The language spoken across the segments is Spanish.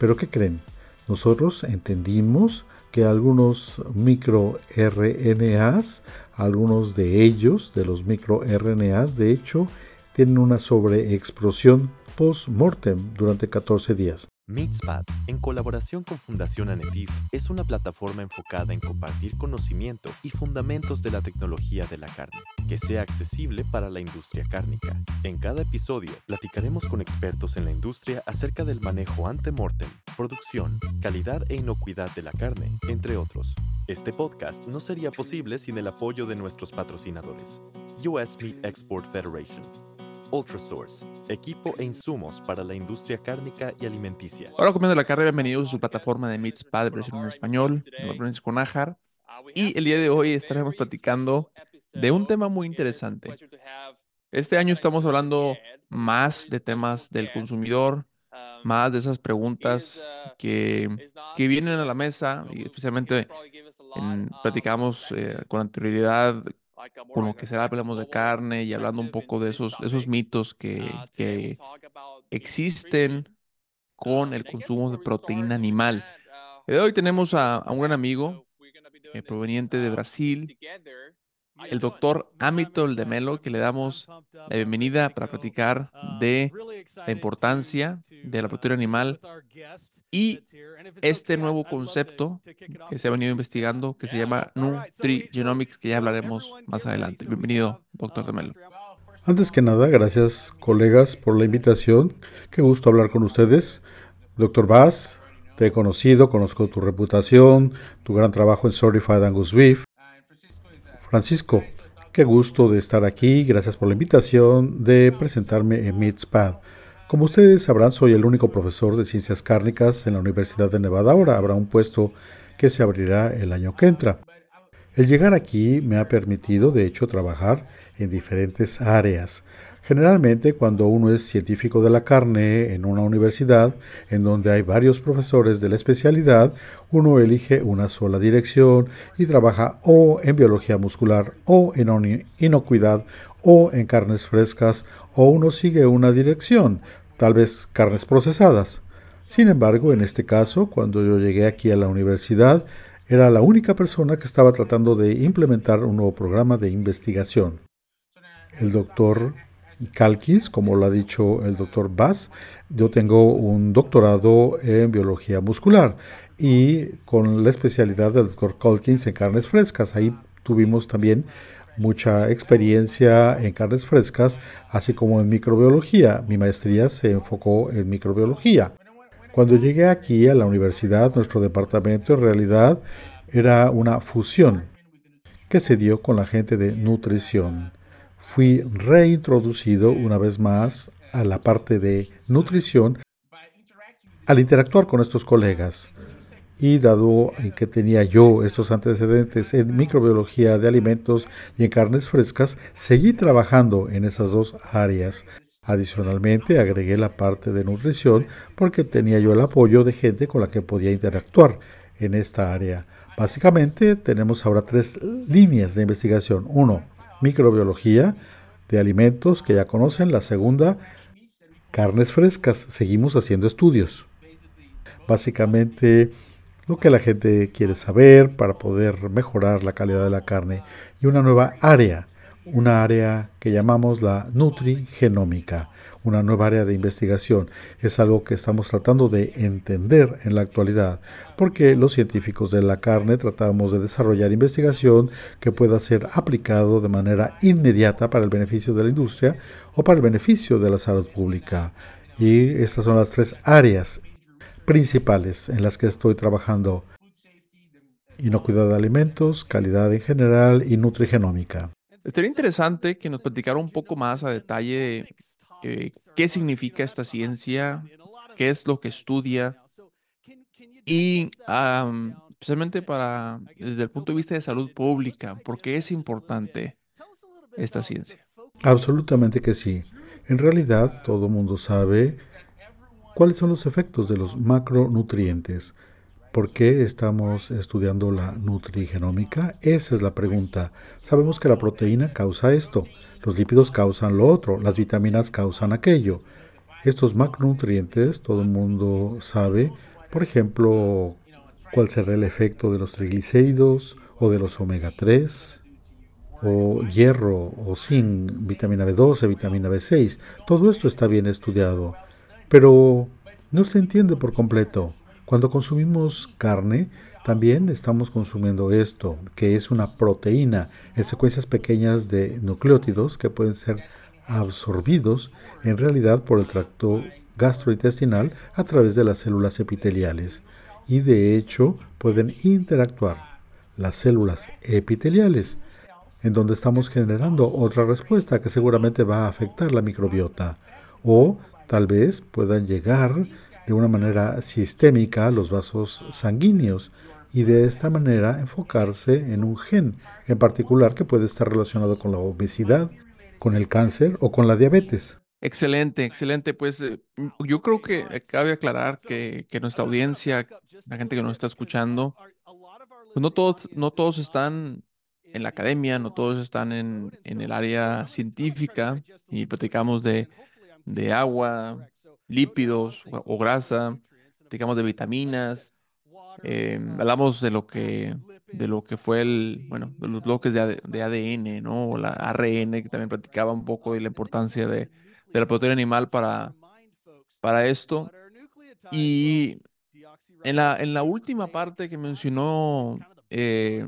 Pero ¿qué creen? Nosotros entendimos que algunos microRNAs, algunos de ellos, de los microRNAs, de hecho, tienen una sobreexplosión post-mortem durante 14 días. Meatspad, en colaboración con Fundación ANEFIF, es una plataforma enfocada en compartir conocimiento y fundamentos de la tecnología de la carne, que sea accesible para la industria cárnica. En cada episodio, platicaremos con expertos en la industria acerca del manejo ante-mortem, producción, calidad e inocuidad de la carne, entre otros. Este podcast no sería posible sin el apoyo de nuestros patrocinadores. US Meat Export Federation, Ultrasource, equipo e insumos para la industria cárnica y alimenticia. Hola, comiendo la carne, bienvenidos a su plataforma de Meats Padre, versión en español. Me llamo Francisco Nájar. Y el día de hoy estaremos platicando de un tema muy interesante. Este año estamos hablando más de temas del consumidor, más de esas preguntas que, que vienen a la mesa y especialmente en, platicamos eh, con anterioridad con lo que será hablamos de carne y hablando un poco de esos, esos mitos que, que existen con el consumo de proteína animal. El de hoy tenemos a, un gran amigo eh, proveniente de Brasil, el doctor Amitol de Melo, que le damos la bienvenida para platicar de la importancia de la proteína animal y este nuevo concepto que se ha venido investigando que se llama Nutrigenomics, que ya hablaremos más adelante. Bienvenido, doctor de Melo. Antes que nada, gracias colegas por la invitación. Qué gusto hablar con ustedes. Doctor Bass, te he conocido, conozco tu reputación, tu gran trabajo en Certified Angus Beef. Francisco, qué gusto de estar aquí. Gracias por la invitación de presentarme en MeatSpad. Como ustedes sabrán, soy el único profesor de ciencias cárnicas en la Universidad de Nevada. Ahora habrá un puesto que se abrirá el año que entra. El llegar aquí me ha permitido, de hecho, trabajar en diferentes áreas. Generalmente cuando uno es científico de la carne en una universidad en donde hay varios profesores de la especialidad, uno elige una sola dirección y trabaja o en biología muscular o en inocuidad o en carnes frescas o uno sigue una dirección, tal vez carnes procesadas. Sin embargo, en este caso, cuando yo llegué aquí a la universidad, era la única persona que estaba tratando de implementar un nuevo programa de investigación. El doctor Calkins, como lo ha dicho el doctor Bass. Yo tengo un doctorado en biología muscular y con la especialidad del doctor Calkins en carnes frescas. Ahí tuvimos también mucha experiencia en carnes frescas, así como en microbiología. Mi maestría se enfocó en microbiología. Cuando llegué aquí a la universidad, nuestro departamento en realidad era una fusión que se dio con la gente de nutrición fui reintroducido una vez más a la parte de nutrición al interactuar con estos colegas. Y dado que tenía yo estos antecedentes en microbiología de alimentos y en carnes frescas, seguí trabajando en esas dos áreas. Adicionalmente, agregué la parte de nutrición porque tenía yo el apoyo de gente con la que podía interactuar en esta área. Básicamente, tenemos ahora tres líneas de investigación. Uno, microbiología de alimentos que ya conocen. La segunda, carnes frescas. Seguimos haciendo estudios. Básicamente lo que la gente quiere saber para poder mejorar la calidad de la carne. Y una nueva área, una área que llamamos la nutrigenómica una nueva área de investigación. Es algo que estamos tratando de entender en la actualidad, porque los científicos de la carne tratamos de desarrollar investigación que pueda ser aplicado de manera inmediata para el beneficio de la industria o para el beneficio de la salud pública. Y estas son las tres áreas principales en las que estoy trabajando. Inocuidad de alimentos, calidad en general y nutrigenómica. Estaría interesante que nos platicara un poco más a detalle eh, qué significa esta ciencia, qué es lo que estudia y especialmente para desde el punto de vista de salud pública, ¿por qué es importante esta ciencia? Absolutamente que sí. En realidad, todo el mundo sabe cuáles son los efectos de los macronutrientes. ¿Por qué estamos estudiando la nutrigenómica? Esa es la pregunta. Sabemos que la proteína causa esto, los lípidos causan lo otro, las vitaminas causan aquello. Estos macronutrientes, todo el mundo sabe, por ejemplo, cuál será el efecto de los triglicéridos o de los omega 3 o hierro o zinc, vitamina B12, vitamina B6. Todo esto está bien estudiado, pero no se entiende por completo. Cuando consumimos carne, también estamos consumiendo esto, que es una proteína. En secuencias pequeñas de nucleótidos que pueden ser absorbidos en realidad por el tracto gastrointestinal a través de las células epiteliales. Y de hecho pueden interactuar las células epiteliales en donde estamos generando otra respuesta que seguramente va a afectar la microbiota. O tal vez puedan llegar de una manera sistémica los vasos sanguíneos y de esta manera enfocarse en un gen en particular que puede estar relacionado con la obesidad, con el cáncer o con la diabetes. Excelente, excelente. Pues eh, yo creo que cabe aclarar que, que, nuestra audiencia, la gente que nos está escuchando, pues no todos, no todos están en la academia, no todos están en, en el área científica y platicamos de, de agua, lípidos o, grasa, platicamos de vitaminas, eh, hablamos de lo que de lo que fue el, bueno, de los bloques de, de ADN, ¿no? O la ARN, que también platicaba un poco de la importancia de, de la proteína animal para, para esto. Y en la, en la última parte que mencionó, eh,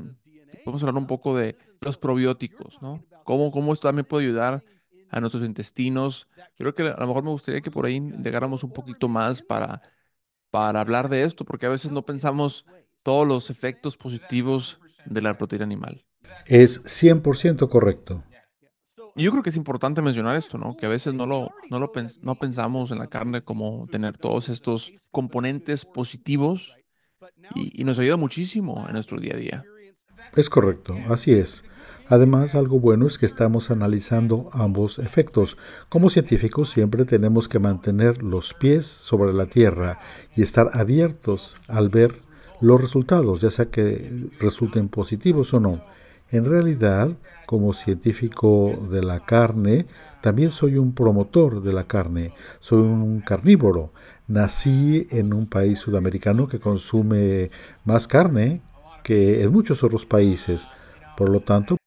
podemos hablar un poco de los probióticos, ¿no? Cómo, cómo esto también puede ayudar a nuestros intestinos. Yo creo que a lo mejor me gustaría que por ahí llegáramos un poquito más para, para hablar de esto, porque a veces no pensamos todos los efectos positivos de la proteína animal. Es 100% correcto. Y yo creo que es importante mencionar esto, ¿no? Que a veces no lo, no lo pens no pensamos en la carne como tener todos estos componentes positivos y, y nos ayuda muchísimo en nuestro día a día. Es correcto, así es. Además, algo bueno es que estamos analizando ambos efectos. Como científicos siempre tenemos que mantener los pies sobre la tierra y estar abiertos al ver los resultados, ya sea que resulten positivos o no. En realidad, como científico de la carne, también soy un promotor de la carne, soy un carnívoro. Nací en un país sudamericano que consume más carne que en muchos otros países. Por lo tanto,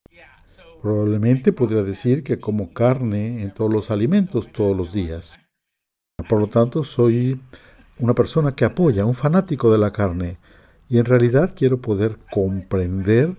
probablemente podría decir que como carne en todos los alimentos todos los días. Por lo tanto, soy una persona que apoya, un fanático de la carne. Y en realidad quiero poder comprender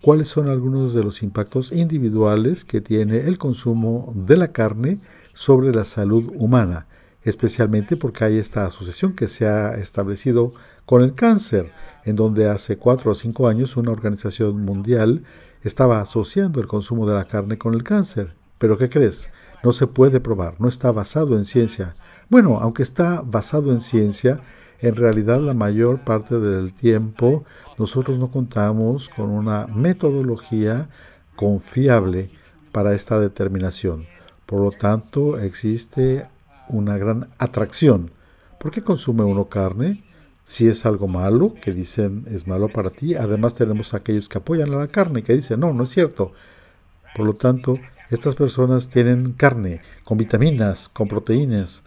cuáles son algunos de los impactos individuales que tiene el consumo de la carne sobre la salud humana, especialmente porque hay esta asociación que se ha establecido con el cáncer, en donde hace cuatro o cinco años una organización mundial estaba asociando el consumo de la carne con el cáncer. Pero ¿qué crees? No se puede probar, no está basado en ciencia. Bueno, aunque está basado en ciencia, en realidad la mayor parte del tiempo nosotros no contamos con una metodología confiable para esta determinación. Por lo tanto, existe una gran atracción. ¿Por qué consume uno carne? Si es algo malo, que dicen es malo para ti, además tenemos aquellos que apoyan a la carne, que dicen no, no es cierto. Por lo tanto, estas personas tienen carne con vitaminas, con proteínas,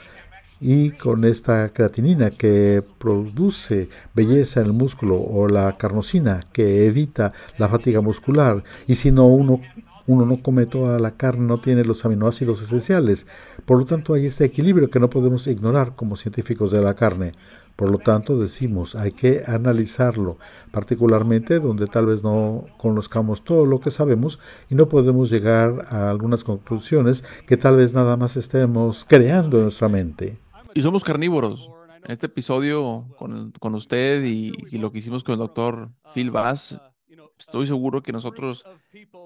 y con esta creatinina que produce belleza en el músculo o la carnosina que evita la fatiga muscular y si no uno uno no come toda la carne, no tiene los aminoácidos esenciales. Por lo tanto, hay este equilibrio que no podemos ignorar como científicos de la carne. Por lo tanto, decimos, hay que analizarlo, particularmente donde tal vez no conozcamos todo lo que sabemos y no podemos llegar a algunas conclusiones que tal vez nada más estemos creando en nuestra mente. Y somos carnívoros. En este episodio con, con usted y, y, lo que hicimos con el doctor Phil Bass, estoy seguro que nosotros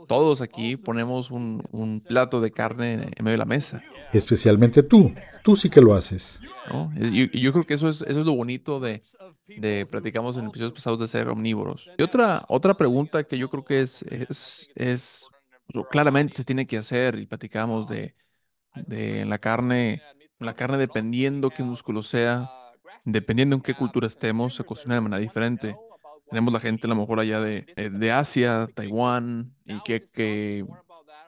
todos aquí ponemos un, un, plato de carne en medio de la mesa. Especialmente tú. Tú sí que lo haces. ¿No? Yo creo que eso es, eso es lo bonito de, de, platicamos en episodios pasados de ser omnívoros. Y otra, otra pregunta que yo creo que es, es, es claramente se tiene que hacer y platicamos de, de la carne la carne, dependiendo qué músculo sea, dependiendo en qué cultura estemos, se cocina de manera diferente. Tenemos la gente a lo mejor allá de, eh, de Asia, Taiwán, y que, que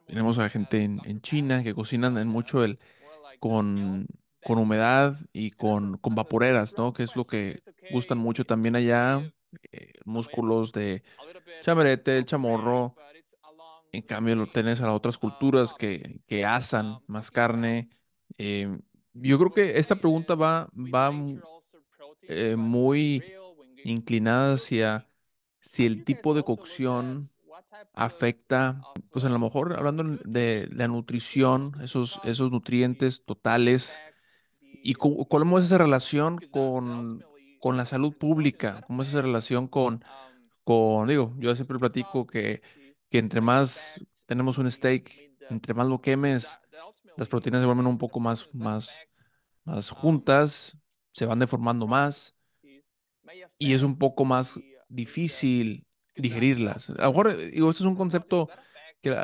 tenemos a gente en, en, China que cocinan en mucho el, con, con humedad y con, con vaporeras, ¿no? Que es lo que gustan mucho también allá, eh, músculos de chamerete, el chamorro. En cambio, lo tenés a otras culturas que, que asan más carne. Em, yo creo que esta pregunta va, va eh, muy inclinada hacia si el tipo de cocción afecta, pues a lo mejor hablando de la nutrición, esos, esos nutrientes totales, y cómo, es esa relación con, con la salud pública, cómo es esa relación con, con, digo, yo siempre platico que, que entre más tenemos un steak, entre más lo quemes, las proteínas se vuelven un poco más, más, más juntas, se van deformando más y es un poco más difícil digerirlas. A lo mejor, digo, este es un concepto que,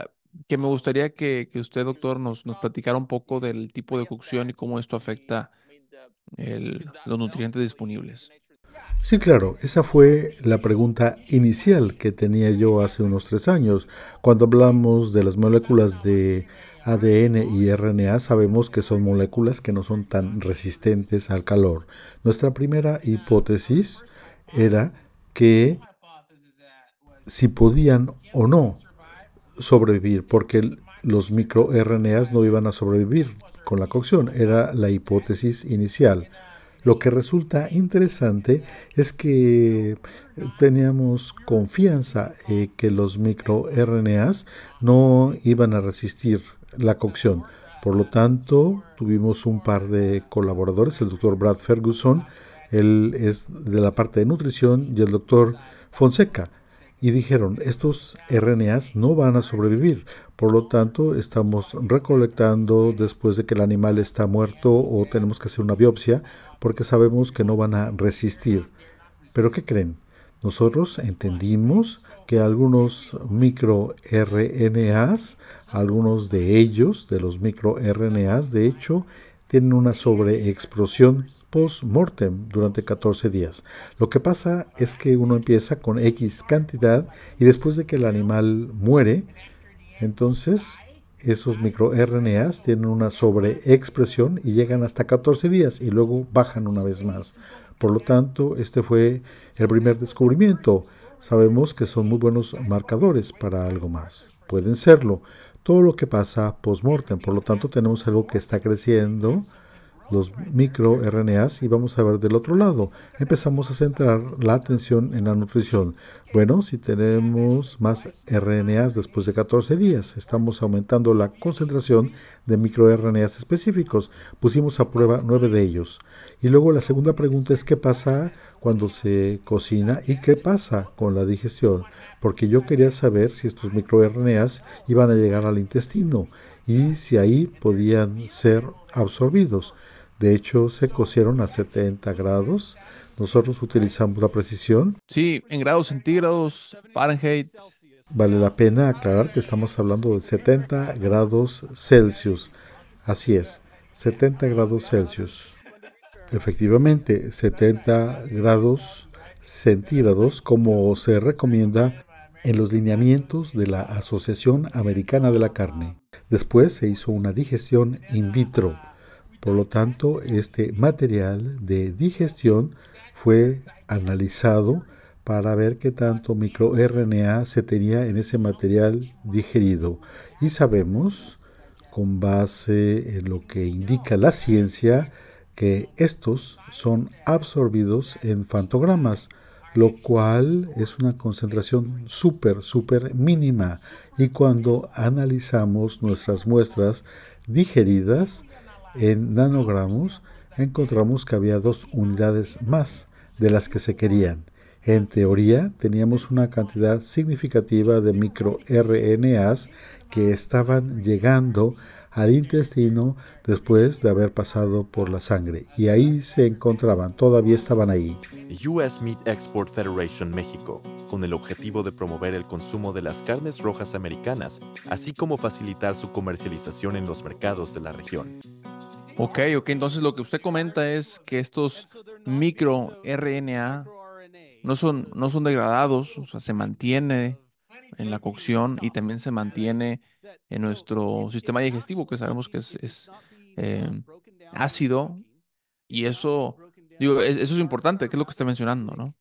que me gustaría que, que, usted, doctor, nos, nos platicara un poco del tipo de cocción y cómo esto afecta el, los nutrientes disponibles. Sí, claro, esa fue la pregunta inicial que tenía yo hace unos tres años. Cuando hablamos de las moléculas de ADN y RNA, sabemos que son moléculas que no son tan resistentes al calor. Nuestra primera hipótesis era que si podían o no sobrevivir, porque los microRNAs no iban a sobrevivir con la cocción, era la hipótesis inicial. Lo que resulta interesante es que teníamos confianza en que los microRNAs no iban a resistir la cocción. Por lo tanto, tuvimos un par de colaboradores, el doctor Brad Ferguson, él es de la parte de nutrición, y el doctor Fonseca, y dijeron, estos RNAs no van a sobrevivir. Por lo tanto, estamos recolectando después de que el animal está muerto o tenemos que hacer una biopsia porque sabemos que no van a resistir. Pero ¿qué creen? Nosotros entendimos que algunos microRNAs, algunos de ellos, de los microRNAs, de hecho, tienen una sobreexplosión post-mortem durante 14 días. Lo que pasa es que uno empieza con X cantidad y después de que el animal muere, entonces esos microRNAs tienen una sobreexpresión y llegan hasta 14 días y luego bajan una vez más. Por lo tanto, este fue el primer descubrimiento. Sabemos que son muy buenos marcadores para algo más. Pueden serlo. Todo lo que pasa post-mortem. Por lo tanto, tenemos algo que está creciendo los microRNAs y vamos a ver del otro lado. Empezamos a centrar la atención en la nutrición. Bueno, si tenemos más RNAs después de 14 días, estamos aumentando la concentración de microRNAs específicos. Pusimos a prueba 9 de ellos. Y luego la segunda pregunta es qué pasa cuando se cocina y qué pasa con la digestión. Porque yo quería saber si estos microRNAs iban a llegar al intestino y si ahí podían ser absorbidos. De hecho, se cocieron a 70 grados. Nosotros utilizamos la precisión. Sí, en grados centígrados, Fahrenheit. Vale la pena aclarar que estamos hablando de 70 grados Celsius. Así es, 70 grados Celsius. Efectivamente, 70 grados centígrados, como se recomienda en los lineamientos de la Asociación Americana de la Carne. Después se hizo una digestión in vitro por lo tanto, este material de digestión fue analizado para ver qué tanto microRNA se tenía en ese material digerido. Y sabemos, con base en lo que indica la ciencia, que estos son absorbidos en fantogramas, lo cual es una concentración súper, súper mínima. Y cuando analizamos nuestras muestras digeridas, en nanogramos encontramos que había dos unidades más de las que se querían. En teoría, teníamos una cantidad significativa de microRNAs que estaban llegando al intestino después de haber pasado por la sangre. Y ahí se encontraban, todavía estaban ahí. US Meat Export Federation México, con el objetivo de promover el consumo de las carnes rojas americanas, así como facilitar su comercialización en los mercados de la región. Ok, ok, entonces lo que usted comenta es que estos micro RNA no son, no son degradados, o sea, se mantiene en la cocción y también se mantiene en nuestro sistema digestivo, que sabemos que es, es, eh, ácido y eso, digo, eso es importante, que es lo que está mencionando, ¿no?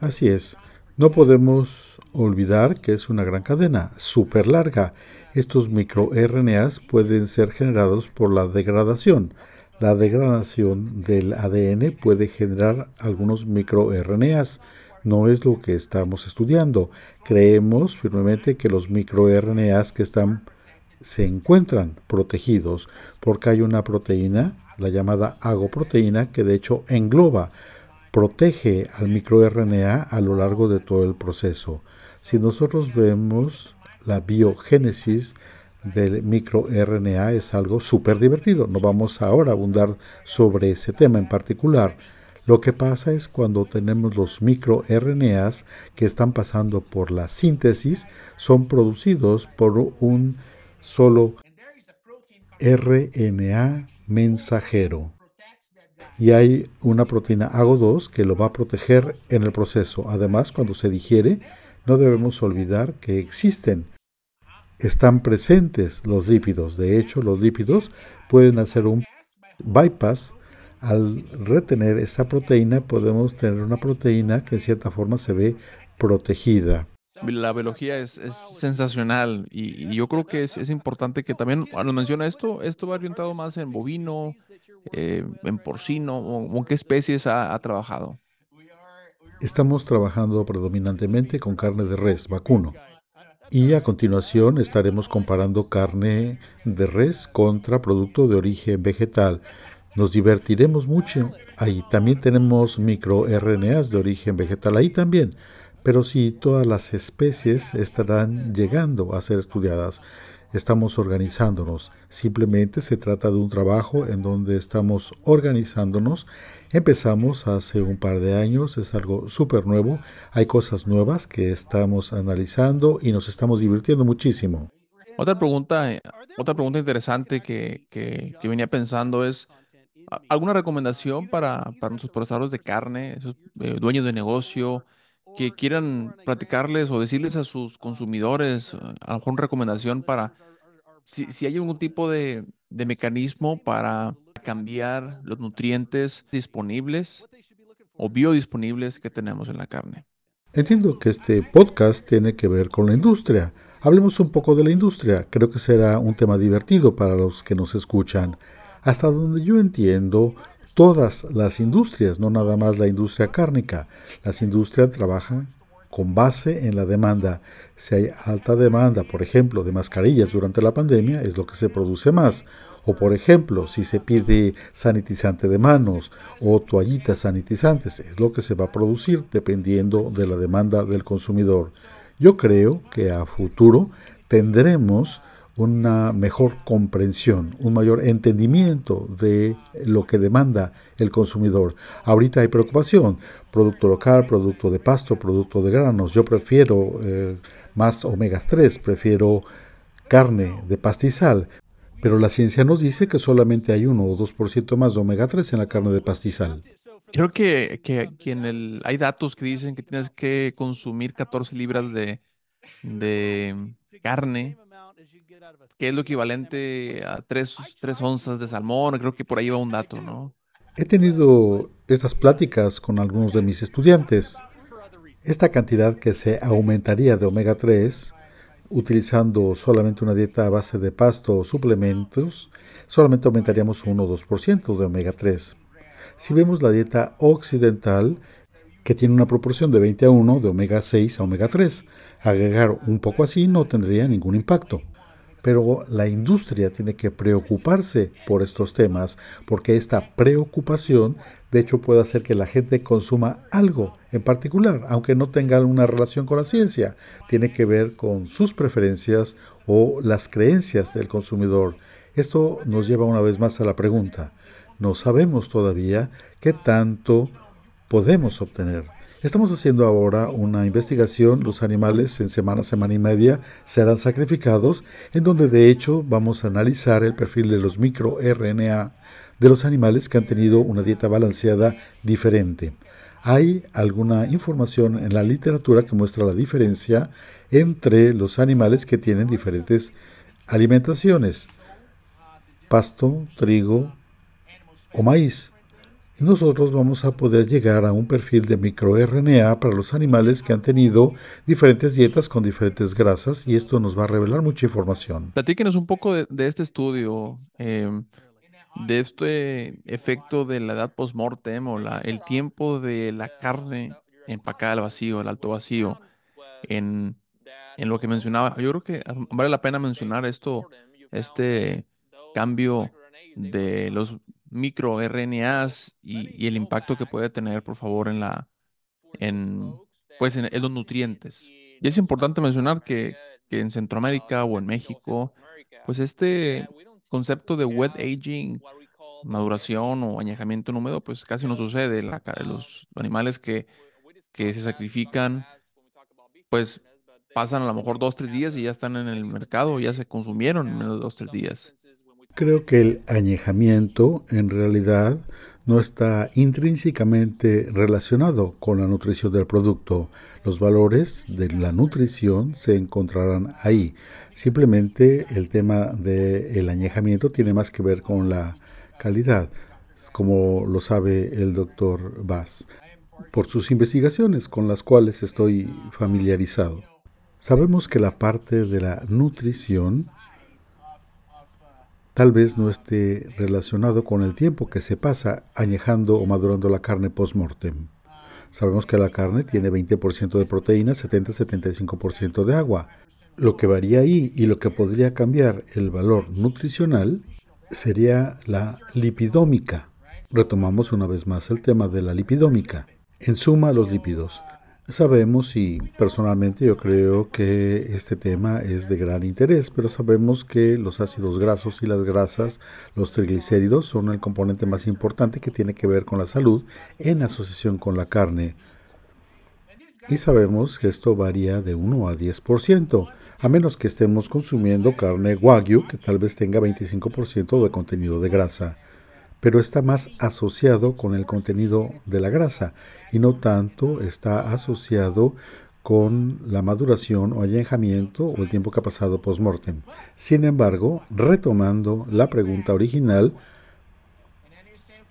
Así es. No podemos olvidar que es una gran cadena, súper larga. Estos microRNAs pueden ser generados por la degradación. La degradación del ADN puede generar algunos microRNAs. No es lo que estamos estudiando. Creemos firmemente que los microRNAs que están se encuentran protegidos porque hay una proteína, la llamada agoproteína, que de hecho engloba, protege al microRNA a lo largo de todo el proceso. Si nosotros vemos la biogénesis del microRNA es algo súper divertido. No vamos ahora a abundar sobre ese tema en particular. Lo que pasa es cuando tenemos los microRNAs que están pasando por la síntesis, son producidos por un solo RNA mensajero. Y hay una proteína AGO2 que lo va a proteger en el proceso. Además, cuando se digiere, no debemos olvidar que existen están presentes los lípidos. De hecho, los lípidos pueden hacer un bypass. Al retener esa proteína, podemos tener una proteína que en cierta forma se ve protegida. La biología es, sensacional y, yo creo que es, importante que también, lo menciona esto, esto va orientado más en bovino, eh, en porcino, o, en qué especies ha trabajado. Estamos trabajando predominantemente con carne de res, vacuno. Y a continuación estaremos comparando carne de res contra producto de origen vegetal. Nos divertiremos mucho. Ahí también tenemos microRNAs de origen vegetal, ahí también. Pero sí, todas las especies estarán llegando a ser estudiadas estamos organizándonos. Simplemente se trata de un trabajo en donde estamos organizándonos. Empezamos hace un par de años, es algo súper nuevo. Hay cosas nuevas que estamos analizando y nos estamos divirtiendo muchísimo. Otra pregunta, eh, otra pregunta interesante que, que, venía pensando es, ¿alguna recomendación para, para nuestros procesadores de carne, esos eh, dueños de negocio, que quieran platicarles o decirles a sus consumidores, a lo mejor recomendación para si, si hay algún tipo de, de, mecanismo para cambiar los nutrientes disponibles o biodisponibles que tenemos en la carne. Entiendo que este podcast tiene que ver con la industria. Hablemos un poco de la industria. Creo que será un tema divertido para los que nos escuchan. Hasta donde yo entiendo, todas las industrias, no nada más la industria cárnica. Las industrias trabajan con base en la demanda. Si hay alta demanda, por ejemplo, de mascarillas durante la pandemia, es lo que se produce más. O por ejemplo, si se pide sanitizante de manos o toallitas sanitizantes, es lo que se va a producir dependiendo de la demanda del consumidor. Yo creo que a futuro tendremos una mejor comprensión, un mayor entendimiento de lo que demanda el consumidor. Ahorita hay preocupación, producto local, producto de pasto, producto de granos. Yo prefiero eh, más omega 3, prefiero carne de pastizal, pero la ciencia nos dice que solamente hay 1 o 2% más de omega 3 en la carne de pastizal. Creo que, que, en el, hay datos que dicen que tienes que consumir 14 libras de, de carne que es lo equivalente a tres, onzas de salmón, creo que por ahí va un dato, ¿no? He tenido estas pláticas con algunos de mis estudiantes. Esta cantidad que se aumentaría de omega 3 utilizando solamente una dieta a base de pasto o suplementos, solamente aumentaríamos 1 o 2% de omega 3. Si vemos la dieta occidental, que tiene una proporción de 20 a 1 de omega 6 a omega 3, agregar un poco así no tendría ningún impacto. Pero la industria tiene que preocuparse por estos temas porque esta preocupación de hecho puede hacer que la gente consuma algo en particular, aunque no tenga una relación con la ciencia. Tiene que ver con sus preferencias o las creencias del consumidor. Esto nos lleva una vez más a la pregunta, no sabemos todavía qué tanto podemos obtener Estamos haciendo ahora una investigación. Los animales en semana, semana y media serán sacrificados, en donde de hecho vamos a analizar el perfil de los microRNA de los animales que han tenido una dieta balanceada diferente. Hay alguna información en la literatura que muestra la diferencia entre los animales que tienen diferentes alimentaciones. Pasto, trigo, o maíz. Y nosotros vamos a poder llegar a un perfil de microRNA para los animales que han tenido diferentes dietas con diferentes grasas y esto nos va a revelar mucha información. Platíquenos un poco de, este estudio, em, de este efecto de la edad post-mortem o el tiempo de la carne empacada al vacío, al alto vacío, en, en lo que mencionaba. Yo creo que vale la pena mencionar esto, este cambio de los microRNAs y, y el impacto que puede tener, por favor, en la, en, pues en, los nutrientes. Y es importante mencionar que, que, en Centroamérica o en México, pues este concepto de wet aging, maduración o añejamiento en húmedo, pues casi no sucede. La, los animales que, que se sacrifican, pues pasan a lo mejor dos, tres días y ya están en el mercado, ya se consumieron en menos de dos, tres días. Creo que el añejamiento en realidad no está intrínsecamente relacionado con la nutrición del producto. Los valores de la nutrición se encontrarán ahí. Simplemente el tema del añejamiento tiene más que ver con la calidad, como lo sabe el doctor Bass, por sus investigaciones con las cuales estoy familiarizado. Sabemos que la parte de la nutrición tal vez no esté relacionado con el tiempo que se pasa añejando o madurando la carne post-mortem. Sabemos que la carne tiene 20% de proteína, 70-75% de agua. Lo que varía ahí y lo que podría cambiar el valor nutricional sería la lipidómica. Retomamos una vez más el tema de la lipidómica. En suma, los lípidos. Sabemos y personalmente yo creo que este tema es de gran interés, pero sabemos que los ácidos grasos y las grasas, los triglicéridos, son el componente más importante que tiene que ver con la salud en asociación con la carne. Y sabemos que esto varía de 1 a 10%, a menos que estemos consumiendo carne wagyu que tal vez tenga 25% de contenido de grasa pero está más asociado con el contenido de la grasa y no tanto está asociado con la maduración o añejamiento o el tiempo que ha pasado post-mortem. Sin embargo, retomando la pregunta original,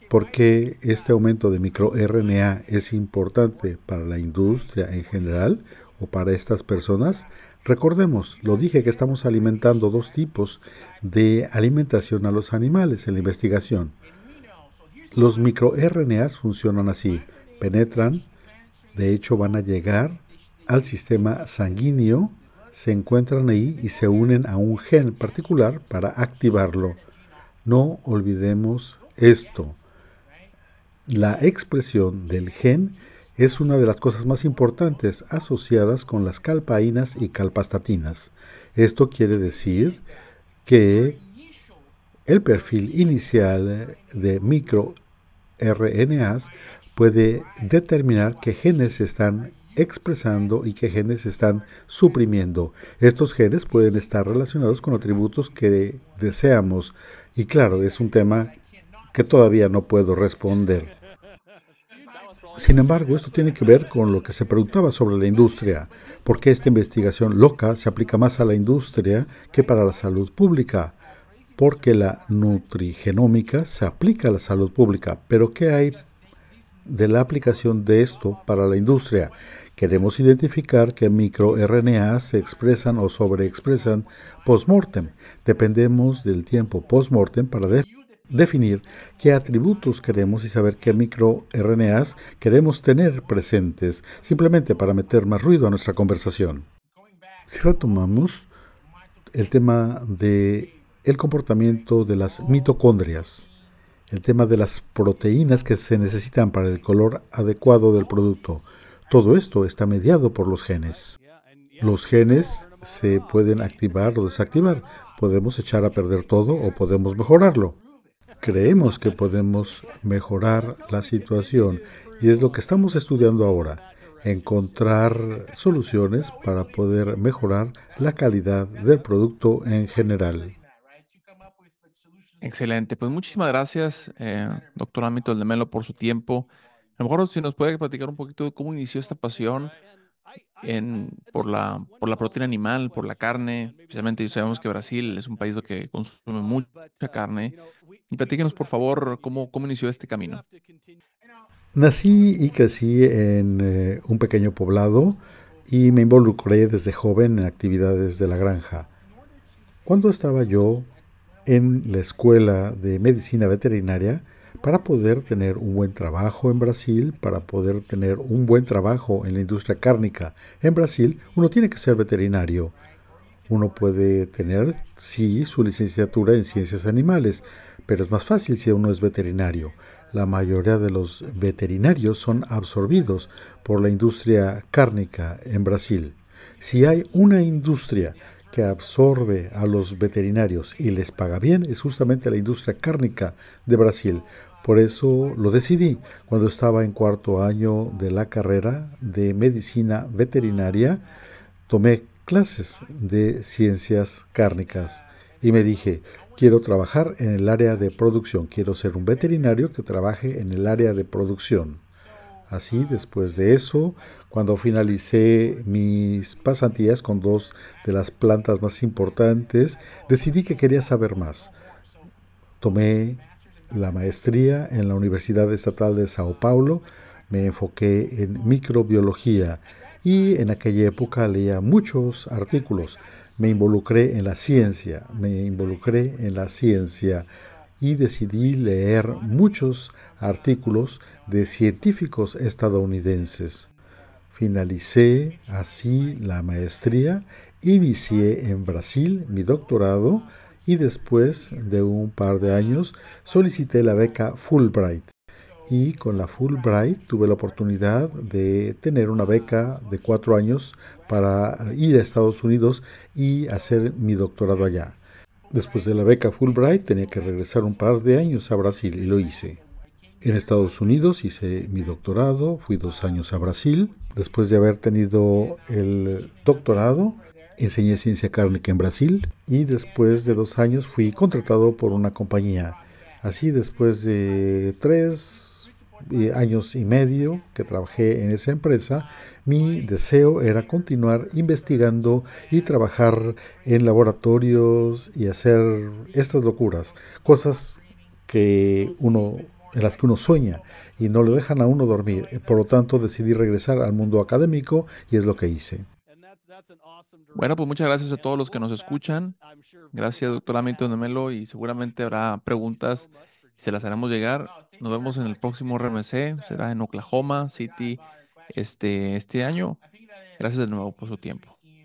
¿por qué este aumento de microRNA es importante para la industria en general o para estas personas? Recordemos, lo dije que estamos alimentando dos tipos de alimentación a los animales en la investigación. Los microRNAs funcionan así, penetran, de hecho van a llegar al sistema sanguíneo, se encuentran ahí y se unen a un gen particular para activarlo. No olvidemos esto. La expresión del gen es una de las cosas más importantes asociadas con las calpaínas y calpastatinas. Esto quiere decir que el perfil inicial de micro RNAs puede determinar qué genes están expresando y qué genes están suprimiendo. Estos genes pueden estar relacionados con atributos que deseamos y claro, es un tema que todavía no puedo responder. Sin embargo, esto tiene que ver con lo que se preguntaba sobre la industria, porque esta investigación loca se aplica más a la industria que para la salud pública porque la nutrigenómica se aplica a la salud pública. Pero ¿qué hay de la aplicación de esto para la industria? Queremos identificar qué microRNA se expresan o sobreexpresan post-mortem. Dependemos del tiempo post-mortem para definir qué atributos queremos y saber qué microRNAs queremos tener presentes, simplemente para meter más ruido a nuestra conversación. Si retomamos el tema de el comportamiento de las mitocondrias, el tema de las proteínas que se necesitan para el color adecuado del producto. Todo esto está mediado por los genes. Los genes se pueden activar o desactivar. Podemos echar a perder todo o podemos mejorarlo. Creemos que podemos mejorar la situación y es lo que estamos estudiando ahora encontrar soluciones para poder mejorar la calidad del producto en general. Excelente, pues muchísimas gracias, eh, doctor Ámbito de Melo, por su tiempo. A lo mejor si nos puede platicar un poquito de cómo inició esta pasión por la, por la proteína animal, por la carne. Especialmente sabemos que Brasil es un país que consume mucha carne. Y platíquenos, por favor, cómo, cómo inició este camino. Nací y crecí en eh, un pequeño poblado y me involucré desde joven en actividades de la granja. Cuando estaba yo en la escuela de medicina veterinaria, para poder tener un buen trabajo en Brasil, para poder tener un buen trabajo en la industria cárnica en Brasil, uno tiene que ser veterinario. Uno puede tener, sí, su licenciatura en ciencias animales, pero es más fácil si uno es veterinario. La mayoría de los veterinarios son absorbidos por la industria cárnica en Brasil. Si hay una industria que absorbe a los veterinarios y les paga bien es justamente la industria cárnica de Brasil. Por eso lo decidí cuando estaba en cuarto año de la carrera de medicina veterinaria. Tomé clases de ciencias cárnicas y me dije, quiero trabajar en el área de producción, quiero ser un veterinario que trabaje en el área de producción. Así, después de eso, cuando finalicé mis pasantías con dos de las plantas más importantes, decidí que quería saber más. Tomé la maestría en la Universidad Estatal de Sao Paulo, me enfoqué en microbiología y en aquella época leía muchos artículos. Me involucré en la ciencia, me involucré en la ciencia y decidí leer muchos artículos de científicos estadounidenses. Finalicé así la maestría, inicié en Brasil mi doctorado y después de un par de años solicité la beca Fulbright. Y con la Fulbright tuve la oportunidad de tener una beca de cuatro años para ir a Estados Unidos y hacer mi doctorado allá. Después de la beca Fulbright tenía que regresar un par de años a Brasil y lo hice. En Estados Unidos hice mi doctorado, fui dos años a Brasil. Después de haber tenido el doctorado, enseñé ciencia cárnica en Brasil y después de dos años fui contratado por una compañía. Así después de tres años y medio que trabajé en esa empresa, mi deseo era continuar investigando y trabajar en laboratorios y hacer estas locuras, cosas que uno en las que uno sueña y no lo dejan a uno dormir. Por lo tanto, decidí regresar al mundo académico y es lo que hice. Bueno, pues muchas gracias a todos los que nos escuchan. Gracias, doctor Hamilton de Melo, y seguramente habrá preguntas se las haremos llegar. Nos vemos en el próximo RMC, será en Oklahoma City este, este año. Gracias de nuevo por su tiempo.